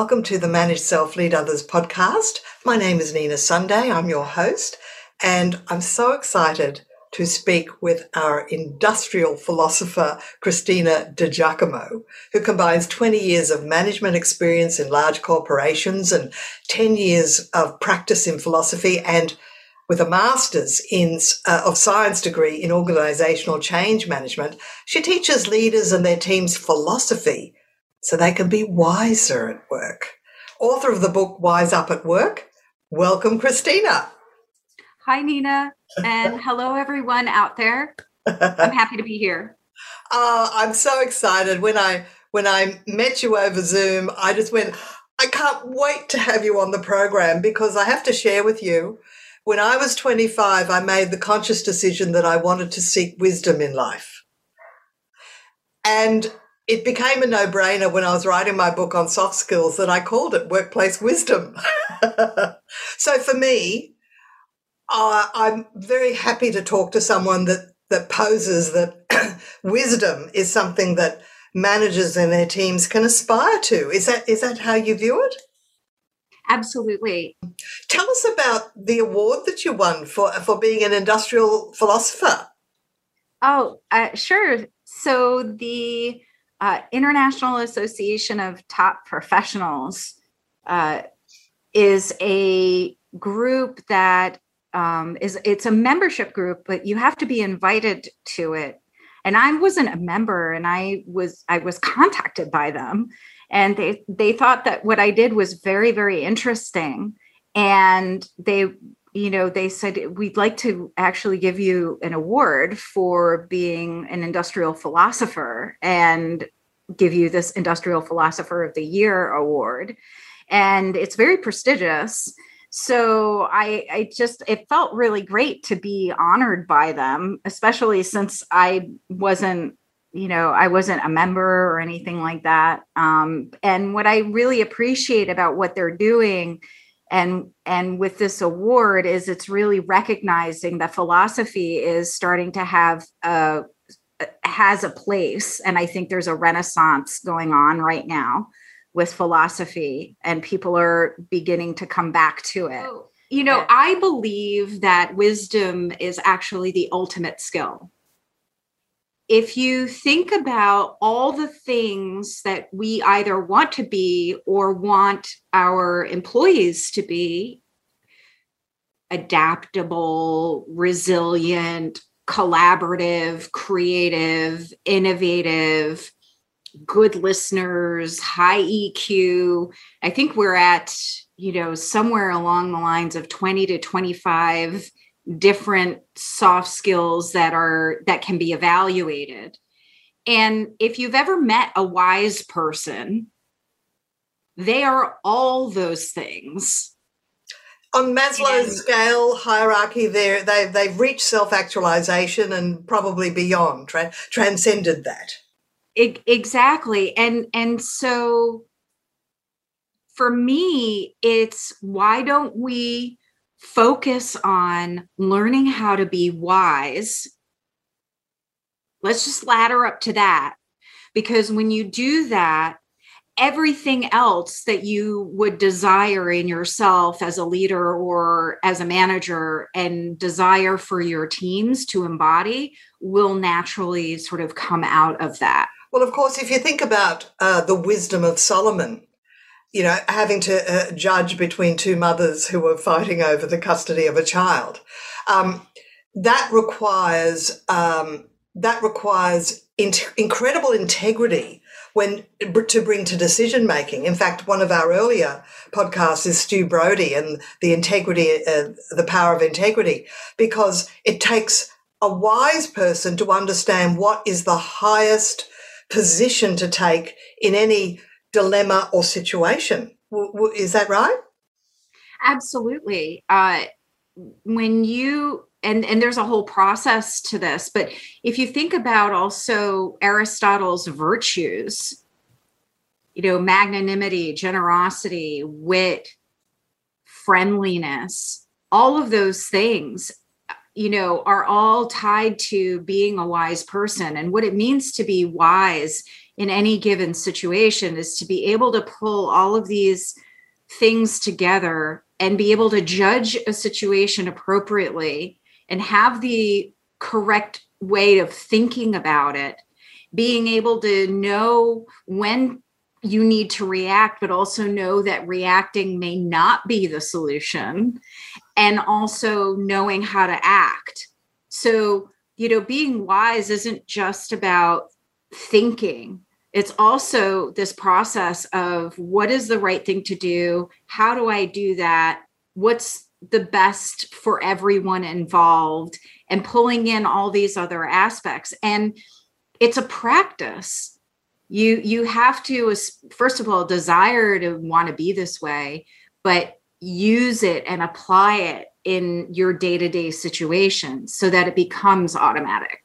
welcome to the Manage Self Lead Others podcast. My name is Nina Sunday. I'm your host, and I'm so excited to speak with our industrial philosopher, Christina Di Giacomo, who combines 20 years of management experience in large corporations and 10 years of practice in philosophy and with a master's in, uh, of science degree in organizational change management, she teaches leaders and their teams philosophy so they can be wiser at work. Author of the book Wise Up at Work. Welcome, Christina. Hi, Nina, and hello, everyone out there. I'm happy to be here. Uh, I'm so excited. When I when I met you over Zoom, I just went, I can't wait to have you on the program because I have to share with you. When I was 25, I made the conscious decision that I wanted to seek wisdom in life. And it became a no brainer when I was writing my book on soft skills that I called it workplace wisdom. so for me, uh, I'm very happy to talk to someone that, that poses that wisdom is something that managers and their teams can aspire to. Is that is that how you view it? Absolutely. Tell us about the award that you won for for being an industrial philosopher. Oh, uh, sure. So the uh, International Association of Top Professionals uh, is a group that um, is it's a membership group, but you have to be invited to it. And I wasn't a member, and I was I was contacted by them, and they they thought that what I did was very very interesting, and they you know they said we'd like to actually give you an award for being an industrial philosopher and give you this industrial philosopher of the year award. And it's very prestigious. So I, I just it felt really great to be honored by them especially since i wasn't you know i wasn't a member or anything like that. Um, and what i really appreciate about what they're doing and and with this award is it's really recognizing that philosophy is starting to have a has a place and i think there's a renaissance going on right now with philosophy and people are beginning to come back to it. You know. I believe that wisdom is actually the ultimate skill. If you think about all the things that we either want to be or want our employees to be adaptable, resilient, collaborative, creative, innovative, good listeners, high EQ. I think we're at, you know, somewhere along the lines of 20 to 25 different soft skills that are that can be evaluated. And if you've ever met a wise person, they are all those things. On Maslow's and, scale hierarchy, they they've they've reached self actualization and probably beyond, tra- transcended that exactly and and so for me it's why don't we focus on learning how to be wise let's just ladder up to that. Because when you do that everything else that you would desire in yourself as a leader or as a manager and desire for your teams to embody will naturally sort of come out of that. Well, of course, if you think about uh, the wisdom of Solomon, you know, having to uh, judge between two mothers who are fighting over the custody of a child, um, that requires um, that requires in- incredible integrity when to bring to decision making. In fact, one of our earlier podcasts is Stu Brody and the integrity, uh, the power of integrity, because it takes a wise person to understand what is the highest position to take in any dilemma or situation. Is that right? Absolutely. Uh, when you and and there's a whole process to this, but if you think about also Aristotle's virtues, you know, magnanimity, generosity, wit, friendliness, all of those things you know, are all tied to being a wise person. And what it means to be wise in any given situation is to be able to pull all of these things together and be able to judge a situation appropriately and have the correct way of thinking about it. Being able to know when you need to react but also know that reacting may not be the solution. And also knowing how to act. So you know being wise isn't just about thinking it's also this process of what is the right thing to do? How do i do that? What's the best for everyone involved? And pulling in all these other aspects. And it's a practice. You you have to first of all desire to want to be this way but use it and apply it in your day-to-day situations so that it becomes automatic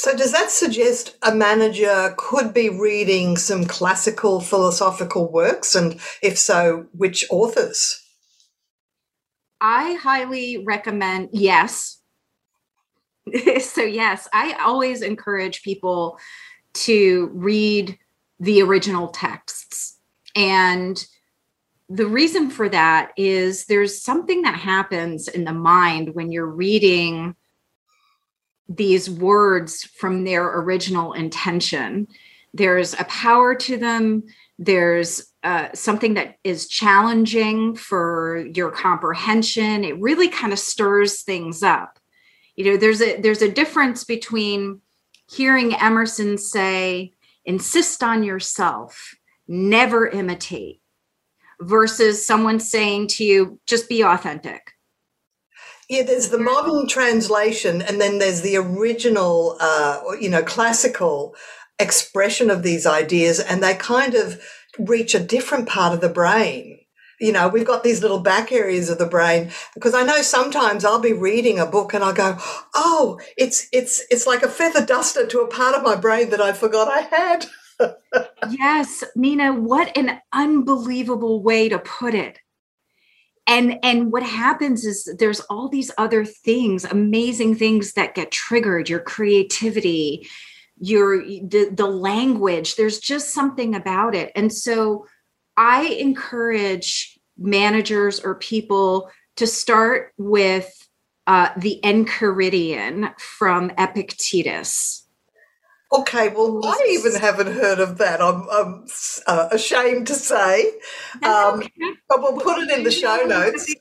so, does that suggest a manager could be reading some classical philosophical works? And if so, which authors? I highly recommend, yes. so, yes, I always encourage people to read the original texts. And the reason for that is there's something that happens in the mind when you're reading these words from their original intention. There's a power to them. There's uh, something that is challenging for your comprehension. It really kind of stirs things up. You know, there's a there's a difference between hearing Emerson say, "Insist on yourself, never imitate," versus someone saying to you, "Just be authentic." Yeah, there's the modern translation, and then there's the original, uh, you know, classical expression of these ideas, and they kind of reach a different part of the brain. You know, we've got these little back areas of the brain because I know sometimes I'll be reading a book and I'll go, "Oh, it's it's it's like a feather duster to a part of my brain that I forgot I had." yes, Nina, what an unbelievable way to put it and and what happens is there's all these other things amazing things that get triggered your creativity your the, the language there's just something about it. And so i encourage managers or people to start with uh, the enchiridion from epictetus Okay, well, I even haven't heard of that. I'm, I'm uh, ashamed to say, um, but we'll put it in the show notes.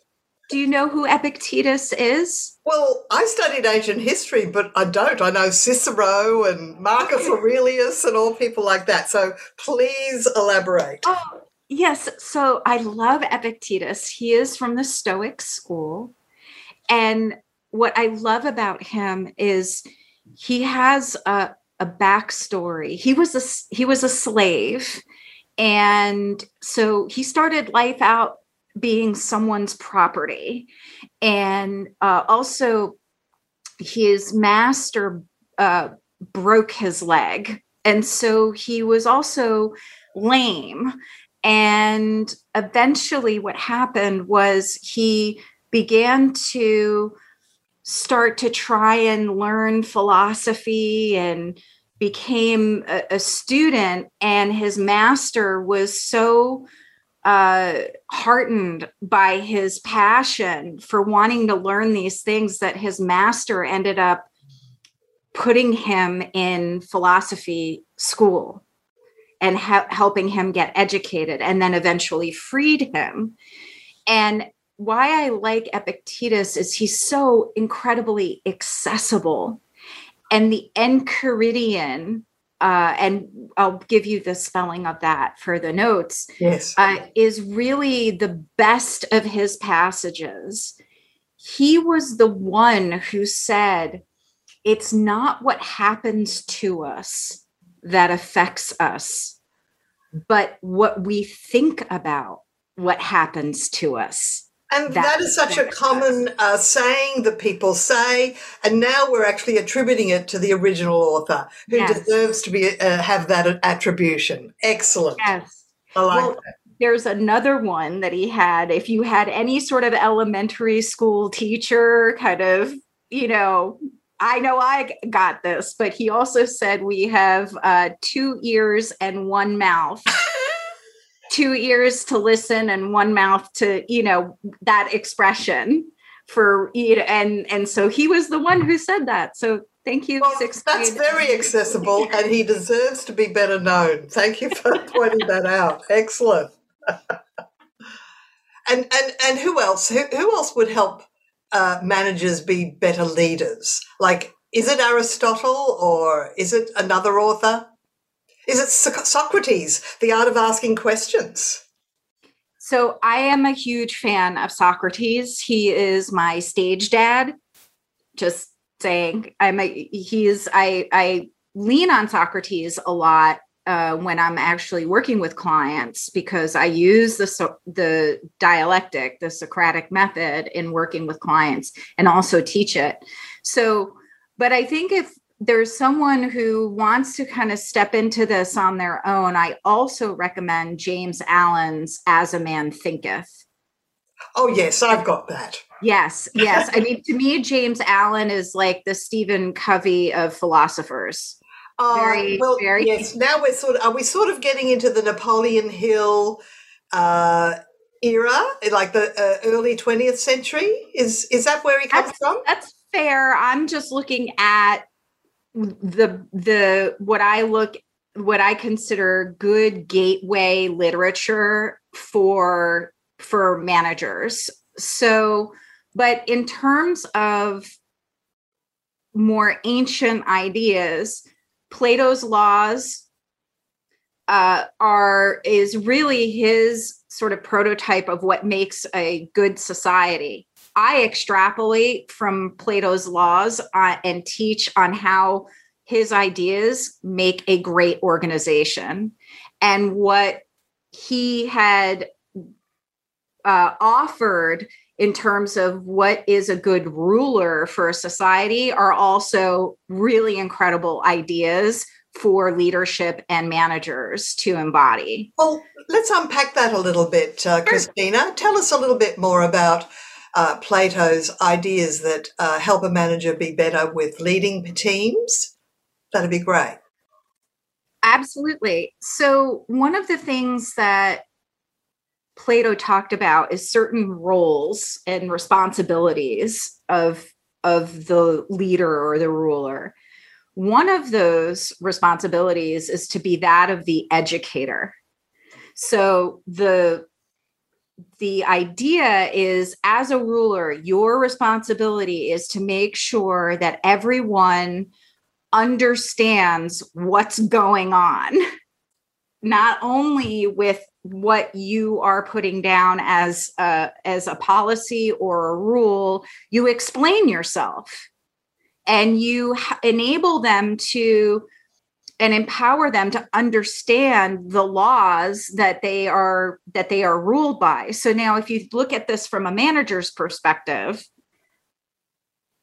Do you know who Epictetus is? Well, I studied ancient history, but I don't. I know Cicero and Marcus Aurelius and all people like that. So please elaborate. Oh, yes. So I love Epictetus. He is from the Stoic school. And what I love about him is he has a, a backstory. He was a he was a slave, and so he started life out being someone's property, and uh, also his master uh, broke his leg, and so he was also lame. And eventually, what happened was he began to start to try and learn philosophy and became a, a student and his master was so uh, heartened by his passion for wanting to learn these things that his master ended up putting him in philosophy school and ha- helping him get educated and then eventually freed him. And why I like Epictetus is he's so incredibly accessible. And the Enchiridion, uh, and I'll give you the spelling of that for the notes, yes. Uh, is really the best of his passages. He was the one who said, It's not what happens to us that affects us, but what we think about what happens to us and that, that is such a common uh, saying that people say, and now we're actually attributing it to the original author, who yes. deserves to be uh, have that attribution. Excellent. Yes, I like well, that. There's another one that he had. If you had any sort of elementary school teacher, kind of, you know, I know I got this, but he also said we have uh, two ears and one mouth. two ears to listen and one mouth to, you know, that expression for you know, and and so he was the one who said that. So thank you. Well, that's very accessible, and he deserves to be better known. Thank you for pointing that out. Excellent. and and and who else? Who who else would help uh, managers be better leaders? Like, is it Aristotle or is it another author? Is it Socrates, The Art of Asking Questions? So I am a huge fan of Socrates. He is my stage dad. Just saying, I'm a he's I I lean on Socrates a lot uh, when I'm actually working with clients because I use the so, the dialectic, the Socratic method in working with clients, and also teach it. So, but I think if there's someone who wants to kind of step into this on their own, I also recommend James Allen's As a Man Thinketh. Oh, yes, I've got that. Yes, yes. I mean, to me, James Allen is like the Stephen Covey of philosophers. Uh, very, well, very. Yes. Now we're sort of are we sort of getting into the Napoleon Hill uh, era, like the uh, early twentieth century? Is is that where he comes that's, from? That's fair. I'm just looking at the the what I look what I consider good gateway literature for for managers. So, but in terms of more ancient ideas, Plato's laws uh, are is really his sort of prototype of what makes a good society. I extrapolate from Plato's laws uh, and teach on how his ideas make a great organization and what he had uh, offered in terms of what is a good ruler for a society are also really incredible ideas for leadership and managers to embody. Well, let's unpack that a little bit, uh, Christina. Tell us a little bit more about uh, Plato's ideas that uh, help a manager be better with leading teams. That'd be great. Absolutely. So, one of the things that Plato talked about is certain roles and responsibilities of of the leader or the ruler. One of those responsibilities is to be that of the educator. So the the idea is as a ruler, your responsibility is to make sure that everyone understands what's going on, not only with what you are putting down as a, as a policy or a rule, you explain yourself. And you enable them to and empower them to understand the laws that they are that they are ruled by. So now if you look at this from a manager's perspective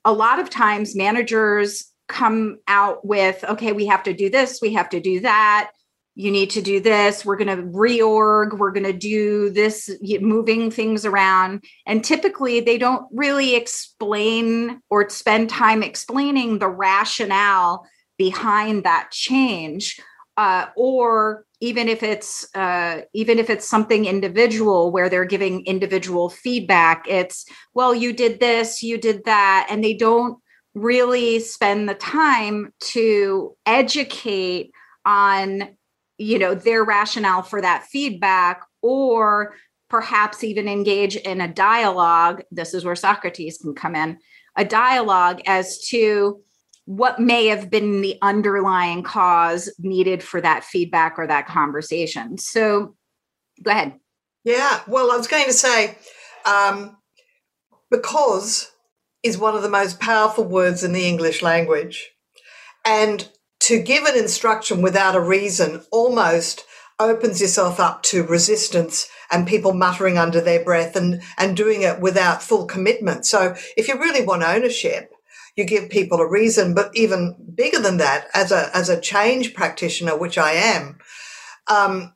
a lot of times managers come out with okay we have to do this we have to do that you need to do this we're going to reorg we're going to do this moving things around. And typically they don't really explain or spend time explaining the rationale behind that change uh, or even if it's uh, even if it's something individual where they're giving individual feedback it's well you did this you did that and they don't really spend the time to educate on you know their rationale for that feedback or perhaps even engage in a dialogue this is where socrates can come in a dialogue as to what may have been the underlying cause needed for that feedback or that conversation. So go ahead. Yeah well i was going to say um, because is one of the most powerful words in the english language. And to give an instruction without a reason almost opens yourself up to resistance and people muttering under their breath and, and doing it without full commitment. So if you really want ownership, you give people a reason, but even bigger than that, as a, as a change practitioner, which I am, um,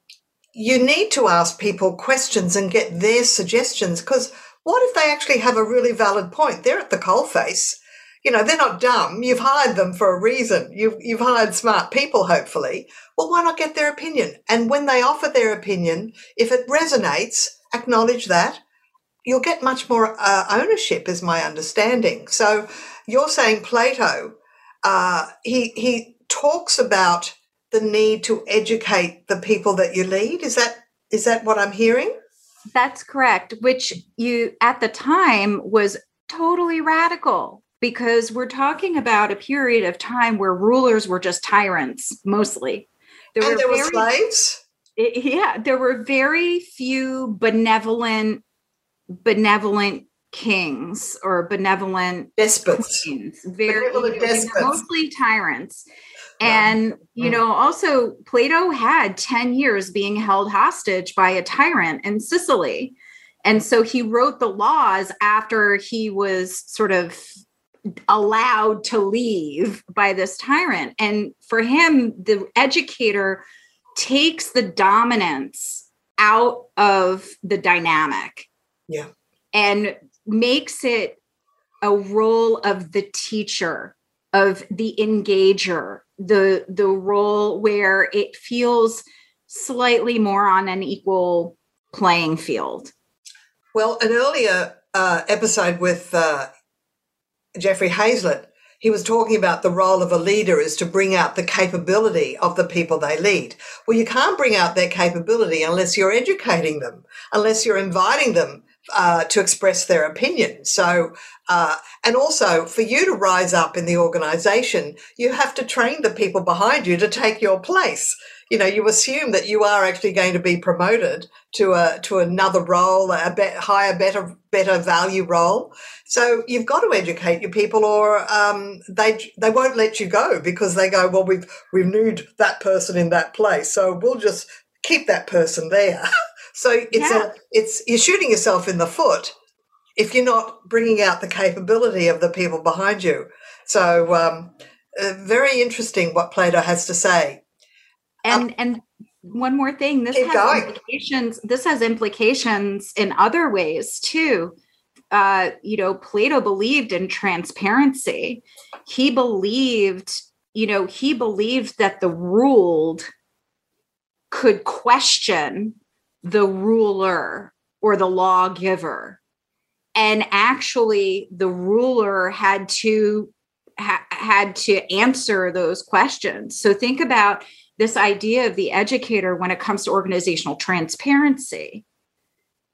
you need to ask people questions and get their suggestions because what if they actually have a really valid point? They're at the coalface you know, they're not dumb. You've hired them for a reason. You've, you've hired smart people, hopefully. Well, why not get their opinion? And when they offer their opinion, if it resonates, acknowledge that. You'll get much more uh, ownership, is my understanding. So you're saying Plato, uh, he, he talks about the need to educate the people that you lead. Is that, is that what I'm hearing? That's correct, which you at the time was totally radical because we're talking about a period of time where rulers were just tyrants mostly. There and were there very, were slaves. Yeah, there were very few benevolent, benevolent kings or benevolent despots. Queens. Very benevolent despots. mostly tyrants. And you mm. know, also Plato had 10 years being held hostage by a tyrant in Sicily. And so he wrote the laws after he was sort of allowed to leave by this tyrant. And for him, the educator takes the dominance out of the dynamic. Yeah. And makes it a role of the teacher, of the engager, the the role where it feels slightly more on an equal playing field. Well, an earlier uh, episode with uh, Jeffrey Hayzlett he was talking about the role of a leader is to bring out the capability of the people they lead. Well, you can't bring out their capability unless you're educating them, unless you're inviting them uh, to express their opinion. So, uh, and also for you to rise up in the organization, you have to train the people behind you to take your place. You know, you assume that you are actually going to be promoted to a to another role, a bit higher, better, better value role. So you've got to educate your people, or um, they they won't let you go because they go, well, we've we've renewed that person in that place, so we'll just keep that person there. So it's yeah. a it's you're shooting yourself in the foot if you're not bringing out the capability of the people behind you. So um, uh, very interesting what Plato has to say. And um, and one more thing, this has going. implications. This has implications in other ways too. Uh, you know, Plato believed in transparency. He believed, you know, he believed that the ruled could question the ruler or the lawgiver. And actually the ruler had to ha- had to answer those questions. So think about this idea of the educator when it comes to organizational transparency.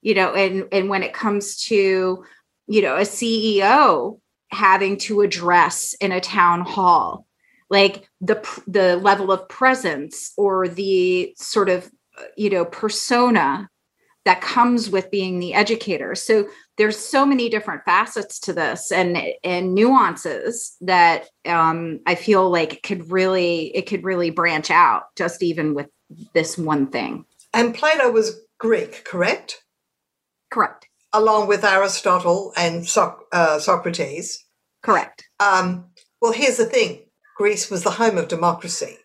You know and and when it comes to you know a ceo having to address in a town hall like the the level of presence or the sort of you know persona that comes with being the educator. So there's so many different facets to this and and nuances that um, i feel like it could really it could really branch out just even with this one thing. And plato was greek correct? Correct. Along with aristotle and so- uh, socrates. Correct. Um, well here's the thing. Greece was the home of democracy.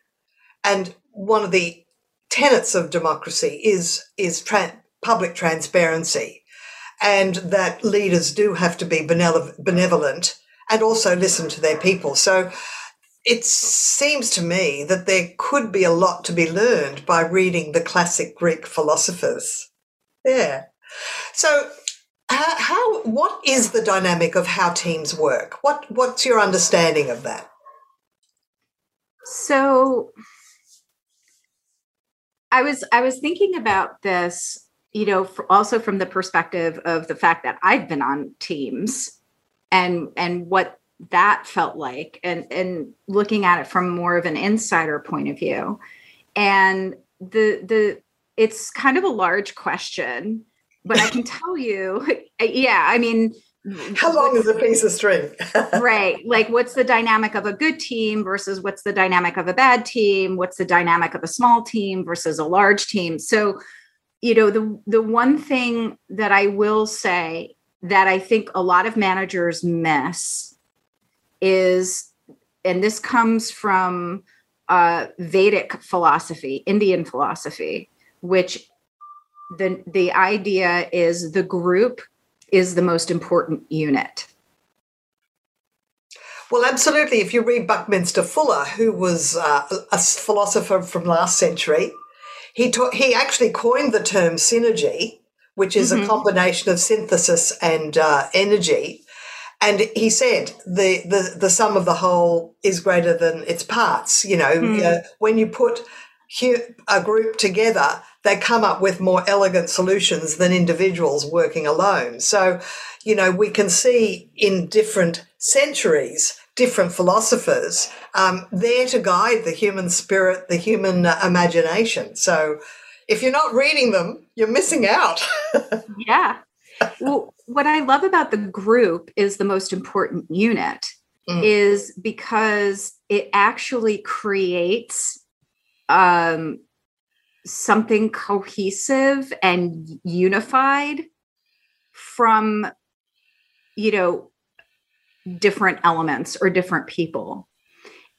And one of the tenets of democracy is is tra- public transparency, and that leaders do have to be benevolent and also listen to their people. So it seems to me that there could be a lot to be learned by reading the classic Greek philosophers. Yeah. So how, how what is the dynamic of how teams work? What what's your understanding of that? So I was I was thinking about this, you know, also from the perspective of the fact that I've been on teams and and what that felt like and and looking at it from more of an insider point of view. And the the it's kind of a large question, but I can tell you, yeah, I mean, how long is a piece of string? Right. Like what's the dynamic of a good team versus what's the dynamic of a bad team? What's the dynamic of a small team versus a large team? So you know the the one thing that i will say that i think a lot of managers miss is and this comes from uh, vedic philosophy indian philosophy which the the idea is the group is the most important unit. Well, absolutely. If you read Buckminster Fuller, who was uh, a philosopher from last century, he ta- he actually coined the term synergy, which is mm-hmm. a combination of synthesis and uh, energy. And he said the, the the sum of the whole is greater than its parts. You know, mm. uh, when you put a group together, they come up with more elegant solutions than individuals working alone. So, you know, we can see in different centuries, different philosophers um, there to guide the human spirit, the human uh, imagination. So, if you're not reading them, you're missing out. yeah. Well, what I love about the group is the most important unit, mm. is because it actually creates um, something cohesive and unified from you know different elements or different people.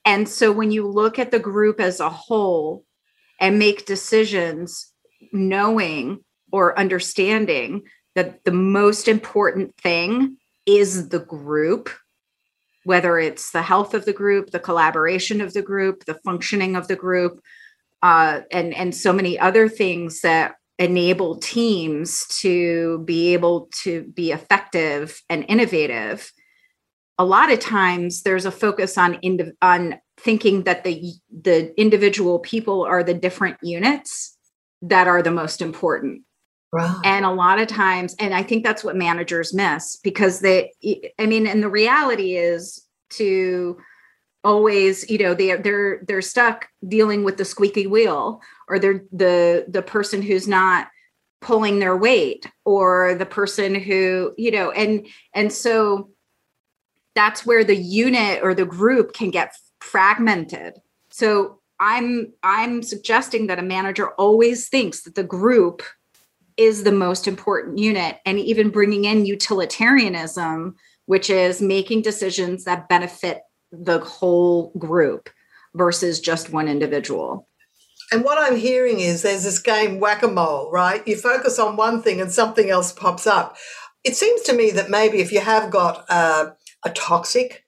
And so when you look at the group as a whole and make decisions knowing or understanding that the most important thing is the group whether it's the health of the group the collaboration of the group the functioning of the group uh, and and so many other things that enable teams to be able to be effective and innovative a lot of times there's a focus on on thinking that the the individual people are the different units that are the most important right. and a lot of times and i think that's what managers miss because they i mean and the reality is to always you know they they're they're stuck dealing with the squeaky wheel or they're the the person who's not pulling their weight or the person who you know and and so that's where the unit or the group can get fragmented. So i'm i'm suggesting that a manager always thinks that the group is the most important unit and even bringing in utilitarianism which is making decisions that benefit the whole group versus just one individual. And what I'm hearing is there's this game whack a mole, right? You focus on one thing and something else pops up. It seems to me that maybe if you have got a, a toxic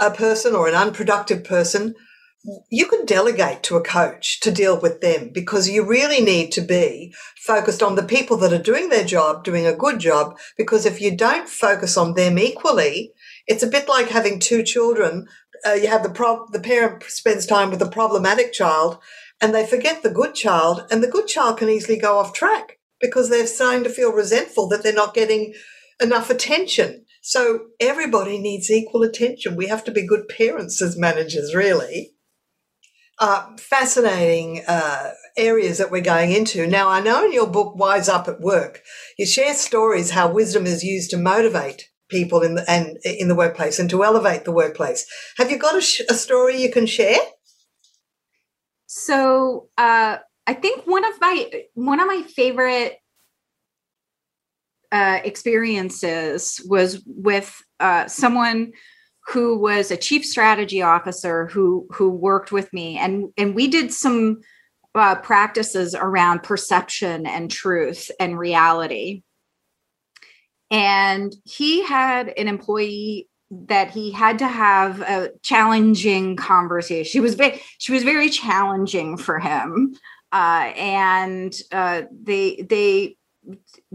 a person or an unproductive person, you can delegate to a coach to deal with them because you really need to be focused on the people that are doing their job, doing a good job. Because if you don't focus on them equally, it's a bit like having two children uh, you have the prob- the parent spends time with the problematic child and they forget the good child and the good child can easily go off track because they're starting to feel resentful that they're not getting enough attention. So everybody needs equal attention. We have to be good parents as managers really. Uh, fascinating uh, areas that we're going into. Now, I know in your book, Wise Up at Work, you share stories how wisdom is used to motivate people in the and in the workplace and to elevate the workplace. Have you got a, sh- a story you can share? So uh, I think one of my one of my favorite uh, experiences was with uh, someone who was a chief strategy officer who who worked with me and and we did some uh, practices around perception and truth and reality and he had an employee that he had to have a challenging conversation. She was very, she was very challenging for him, uh, and uh, they they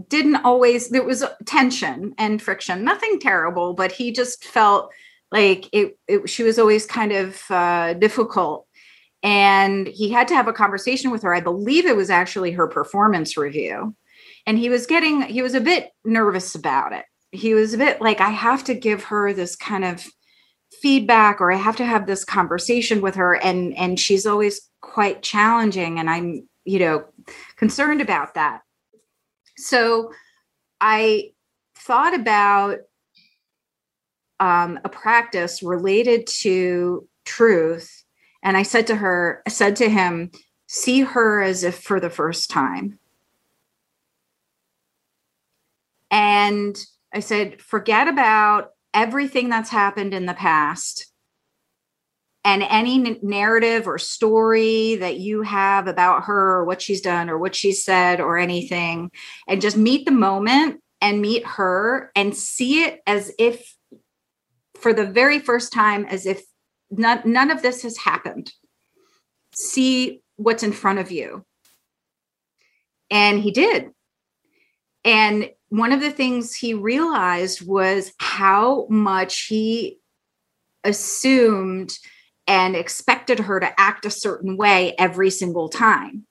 didn't always. There was tension and friction, nothing terrible, but he just felt like it. it she was always kind of uh, difficult, and he had to have a conversation with her. I believe it was actually her performance review and he was getting he was a bit nervous about it. He was a bit like i have to give her this kind of feedback or i have to have this conversation with her. And and she's always quite challenging and i'm you know concerned about that. So i thought about um, a practice related to truth. And i said to her i said to him see her as if for the first time And I said, forget about everything that's happened in the past and any narrative or story that you have about her or what she's done or what she said or anything and just meet the moment and meet her and see it as if for the very first time as if none, none of this has happened. See what's in front of you. And he did. And one of the things he realized was how much he assumed and expected her to act a certain way every single time.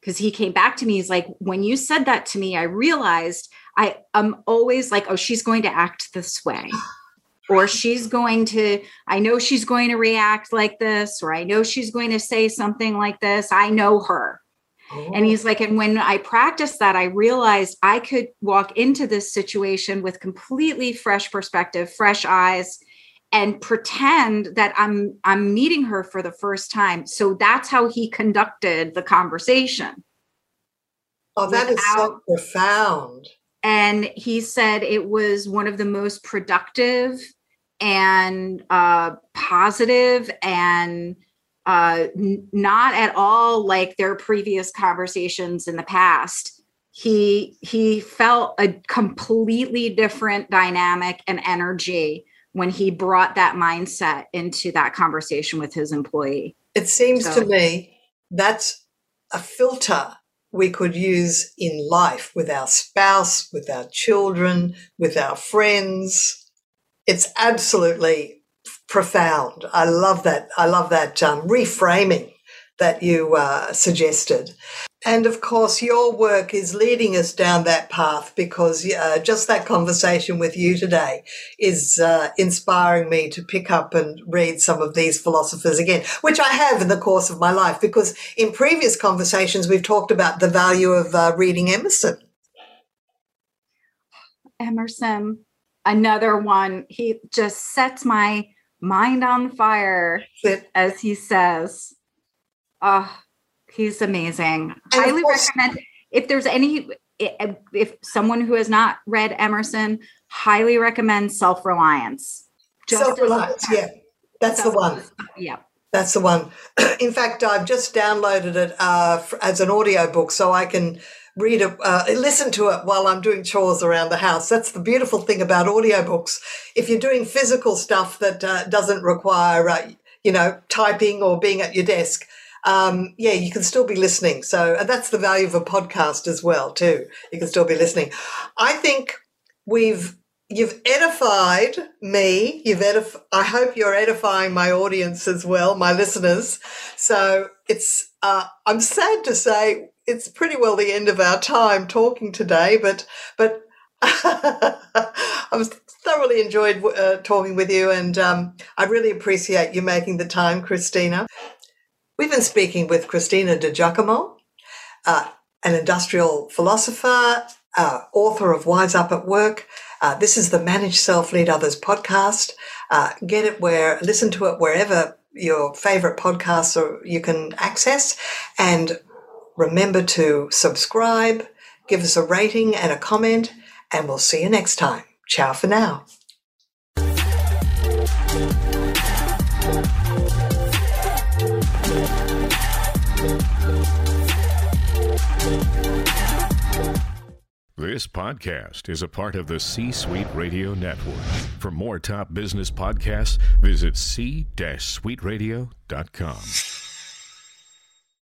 Because he came back to me, he's like, when you said that to me, I realized I am always like, oh, she's going to act this way. Or she's going to, I know she's going to react like this, or I know she's going to say something like this. I know her. Oh. And he's like, and when I practiced that, I realized I could walk into this situation with completely fresh perspective, fresh eyes, and pretend that I'm I'm meeting her for the first time. So that's how he conducted the conversation. Oh, that Without, is so profound. And he said it was one of the most productive and uh, positive and uh, n- not at all like their previous conversations in the past. He he felt a completely different dynamic and energy when he brought that mindset into that conversation with his employee. It seems so. to me that's a filter we could use in life with our spouse, with our children, with our friends. It's absolutely profound. I love that. I love that um, reframing that you uh, suggested. And of course, your work is leading us down that path because uh, just that conversation with you today is uh, inspiring me to pick up and read some of these philosophers again, which I have in the course of my life because in previous conversations we've talked about the value of uh, reading Emerson. Emerson, another one. He just sets my mind on fire, as he says. Oh, He's amazing. And Highly course, recommend if there's any if someone who has not read Emerson, highly recommend Self Reliance. Self Reliance, yeah, that's the one. Yeah. That's the one. In fact, I've just downloaded it uh, as an audio book so I can read it, uh, listen to it while I'm doing chores around the house. That's the beautiful thing about audiobooks. If you're doing physical stuff that uh, doesn't require, uh, you know, typing or being at your desk, um, yeah, you can still be listening. So that's the value of a podcast as well, too. You can still be listening. I think we've you've edified me. You've edif- I hope you're edifying my audience as well, my listeners. So it's uh, I'm sad to say it's pretty well the end of our time talking today, but but I've thoroughly enjoyed uh, talking with you, and um, I really appreciate you making the time, Christina. We've been speaking with Christina Di Giacomo, uh, an industrial philosopher, uh, author of Wise Up at Work. Uh, this is the Manage Self Lead Others podcast. Uh, get it where, listen to it wherever your favorite podcasts or you can access. And remember to subscribe, give us a rating and a comment, and we'll see you next time. Ciao for now. This podcast is a part of the C Suite Radio Network. For more top business podcasts, visit c-suiteradio.com.